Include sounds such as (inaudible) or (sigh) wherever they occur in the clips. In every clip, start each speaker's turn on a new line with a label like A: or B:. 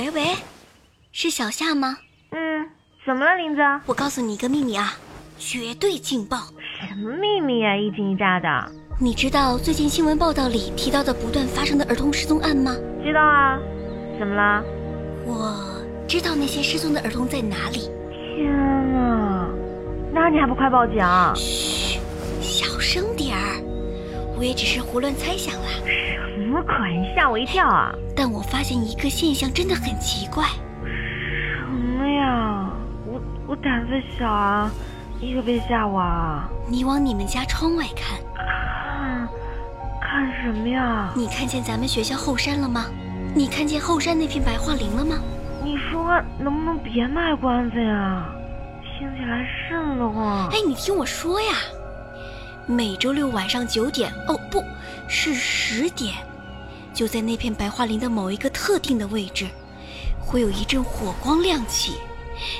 A: 喂喂，是小夏吗？
B: 嗯，怎么了，林子？
A: 我告诉你一个秘密啊，绝对劲爆！
B: 什么秘密啊？一惊一乍的。
A: 你知道最近新闻报道里提到的不断发生的儿童失踪案吗？
B: 知道啊。怎么了？
A: 我知道那些失踪的儿童在哪里。
B: 天啊，那你还不快报警？
A: 嘘，小声点儿。我也只是胡乱猜想啦。
B: 什么鬼？吓我一跳啊！(laughs)
A: 但我发现一个现象真的很奇怪。
B: 什么呀？我我胆子小啊，你可别吓我啊！
A: 你往你们家窗外看。
B: 看？看什么呀？
A: 你看见咱们学校后山了吗？你看见后山那片白桦林了吗？
B: 你说能不能别卖关子呀？听起来瘆得慌。
A: 哎，你听我说呀。每周六晚上九点，哦，不是十点，就在那片白桦林的某一个特定的位置，会有一阵火光亮起。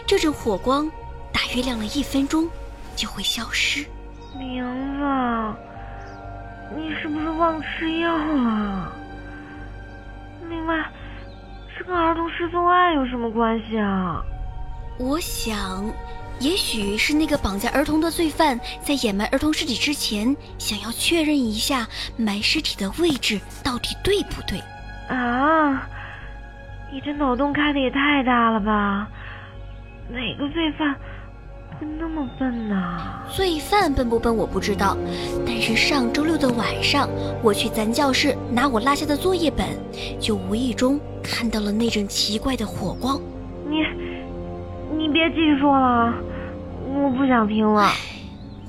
A: 这阵火光大约亮了一分钟，就会消失。
B: 名字，你是不是忘吃药了？另外，这跟儿童失踪案有什么关系啊？
A: 我想。也许是那个绑架儿童的罪犯在掩埋儿童尸体之前，想要确认一下埋尸体的位置到底对不对。
B: 啊，你这脑洞开的也太大了吧？哪个罪犯会那么笨呢？
A: 罪犯笨不笨我不知道，但是上周六的晚上，我去咱教室拿我落下的作业本，就无意中看到了那阵奇怪的火光。
B: 你，你别继续说了。我不想听了。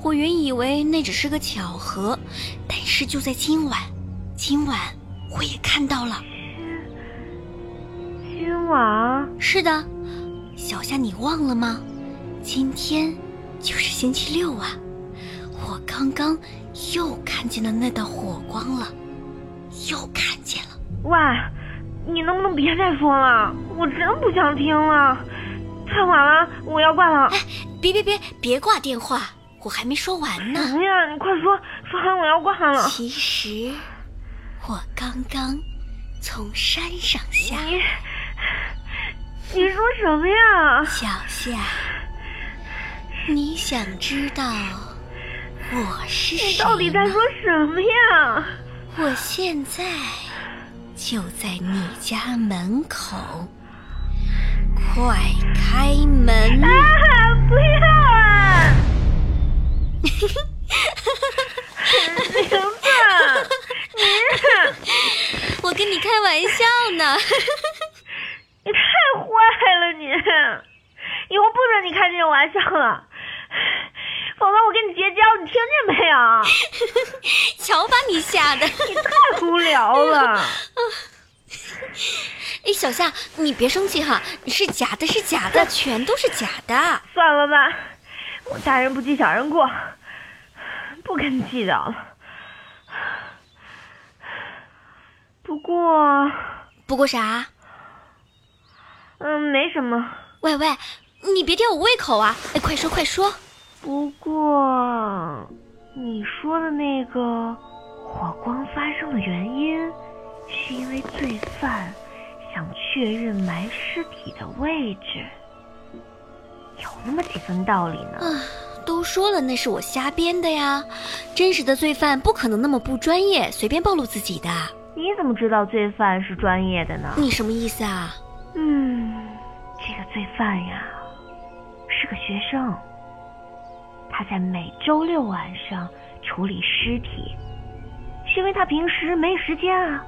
A: 我原以为那只是个巧合，但是就在今晚，今晚我也看到了。
B: 今今晚？
A: 是的，小夏，你忘了吗？今天就是星期六啊！我刚刚又看见了那道火光了，又看见了。
B: 喂，你能不能别再说了？我真不想听了。太晚了，我要挂了。
A: 哎，别别别，别挂电话，我还没说完呢。
B: 什么呀？你快说，说完我要挂了。
A: 其实，我刚刚从山上下。
B: 你，你说什么呀？
A: 小夏，你想知道我是谁
B: 你到底在说什么呀？
A: 我现在就在你家门口。快开门！
B: 啊！名字，
A: 你，我跟你开玩笑呢。(laughs)
B: 你太坏了，你！以后不准你开这种玩笑了，否则我跟你绝交，你听见没有？(laughs)
A: 瞧把你吓的！
B: 你太无聊了。(laughs)
A: 哎，小夏，你别生气哈，是假的，是假的，全都是假的。
B: 算了吧，我大人不计小人过，不跟你计较了。不过，
A: 不过啥？
B: 嗯，没什么。
A: 喂喂，你别吊我胃口啊！哎，快说快说。
B: 不过，你说的那个火光发生的原因，是因为罪犯。想确认埋尸体的位置，有那么几分道理呢。
A: 啊，都说了那是我瞎编的呀，真实的罪犯不可能那么不专业，随便暴露自己的。
B: 你怎么知道罪犯是专业的呢？
A: 你什么意思啊？
B: 嗯，这个罪犯呀，是个学生，他在每周六晚上处理尸体，是因为他平时没时间啊。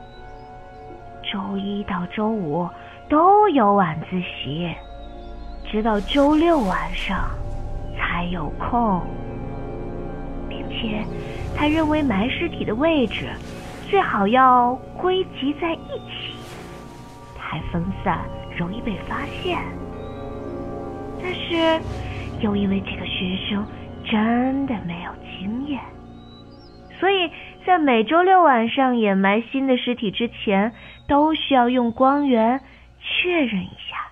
B: 周一到周五都有晚自习，直到周六晚上才有空，并且他认为埋尸体的位置最好要归集在一起，太分散容易被发现。但是又因为这个学生真的没有经验，所以在每周六晚上掩埋新的尸体之前。都需要用光源确认一下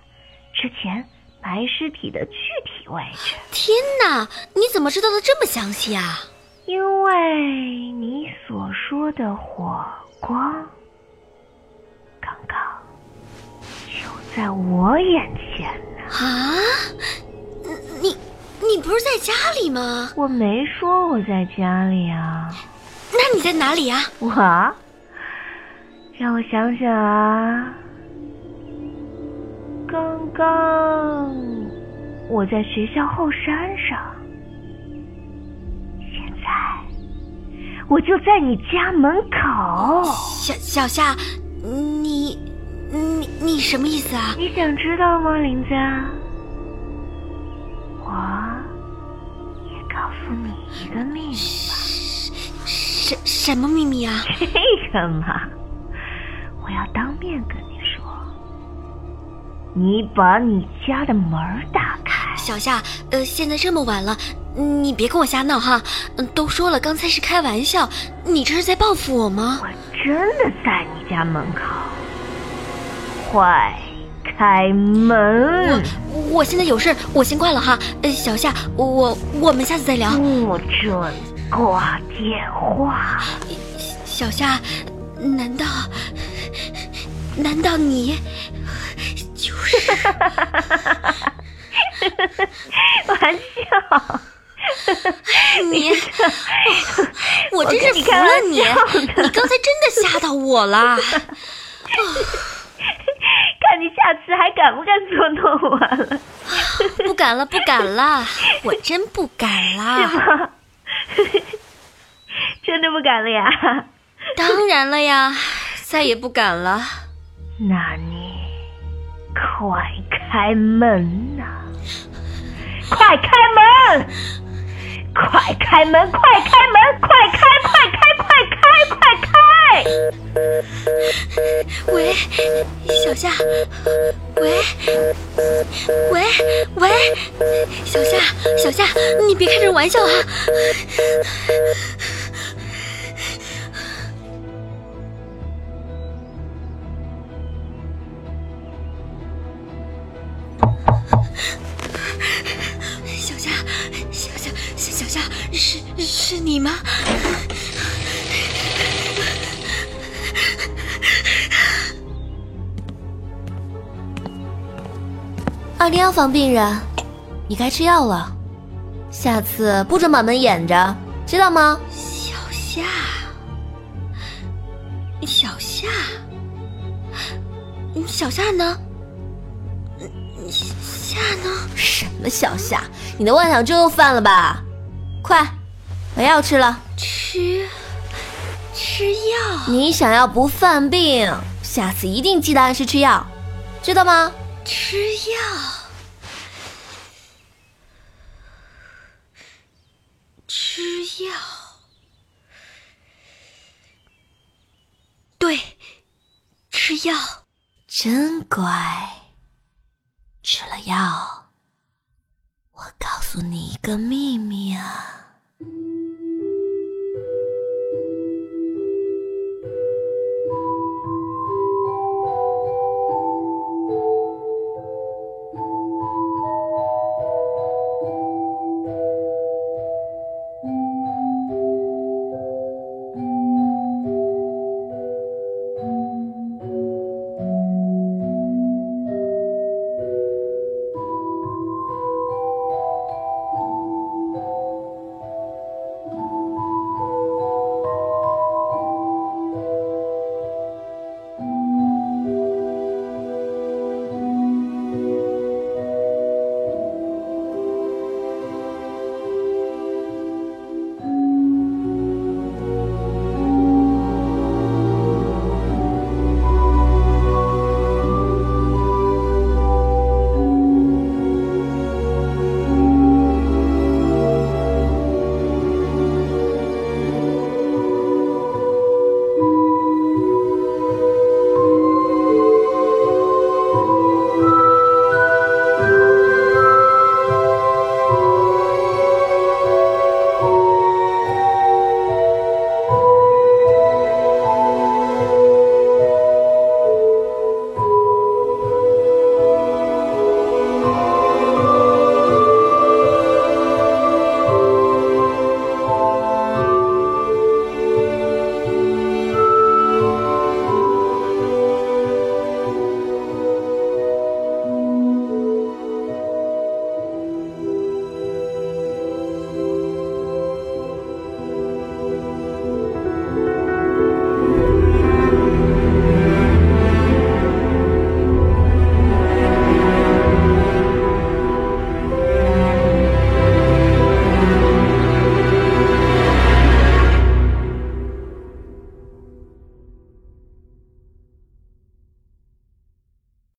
B: 之前埋尸体的具体位置。
A: 天哪，你怎么知道的这么详细啊？
B: 因为你所说的火光，刚刚就在我眼前呢。
A: 啊？你你不是在家里吗？
B: 我没说我在家里啊。
A: 那你在哪里啊？
B: 我，让我想想啊。刚刚我在学校后山上，现在我就在你家门口。
A: 小小夏，你你你什么意思啊？
B: 你想知道吗，林子？我也告诉你一个秘密吧。
A: 什什么秘密啊？(laughs) (laughs)
B: 这个嘛，我要当面跟你说。你把你家的门打开。
A: 小夏，呃，现在这么晚了，你别跟我瞎闹哈。嗯，都说了，刚才是开玩笑，你这是在报复我吗？
B: 我真的在你家门口。快开门！
A: 我我现在有事，我先挂了哈。呃，小夏，我我们下次再聊。
B: 不准挂电话。
A: 小夏，难道难道你？(laughs)
B: 玩笑，
A: 你，我真是服了你！你刚才真的吓到我了。(laughs)
B: 看你下次还敢不敢捉弄我了？
A: 不敢了，不敢了，我真不敢了。(laughs)
B: 真的不敢了呀？
A: 当然了呀，再也不敢了。
B: 那你？快开门呐！快开门！快开门！快开门！快开！快开！快开！快开！
A: 喂，小夏。喂，喂，喂，小夏，小夏，你别开这玩笑啊！是你吗？
C: 二零幺房病人，你该吃药了，下次不准把门掩着，知道吗？
A: 小夏，小夏，小夏呢？夏呢？
C: 什么小夏？你的妄想症又犯了吧？快！把药吃了，
A: 吃吃药。
C: 你想要不犯病，下次一定记得按时吃药，知道吗？
A: 吃药，吃药，对，吃药，
C: 真乖。吃了药，我告诉你一个秘密啊。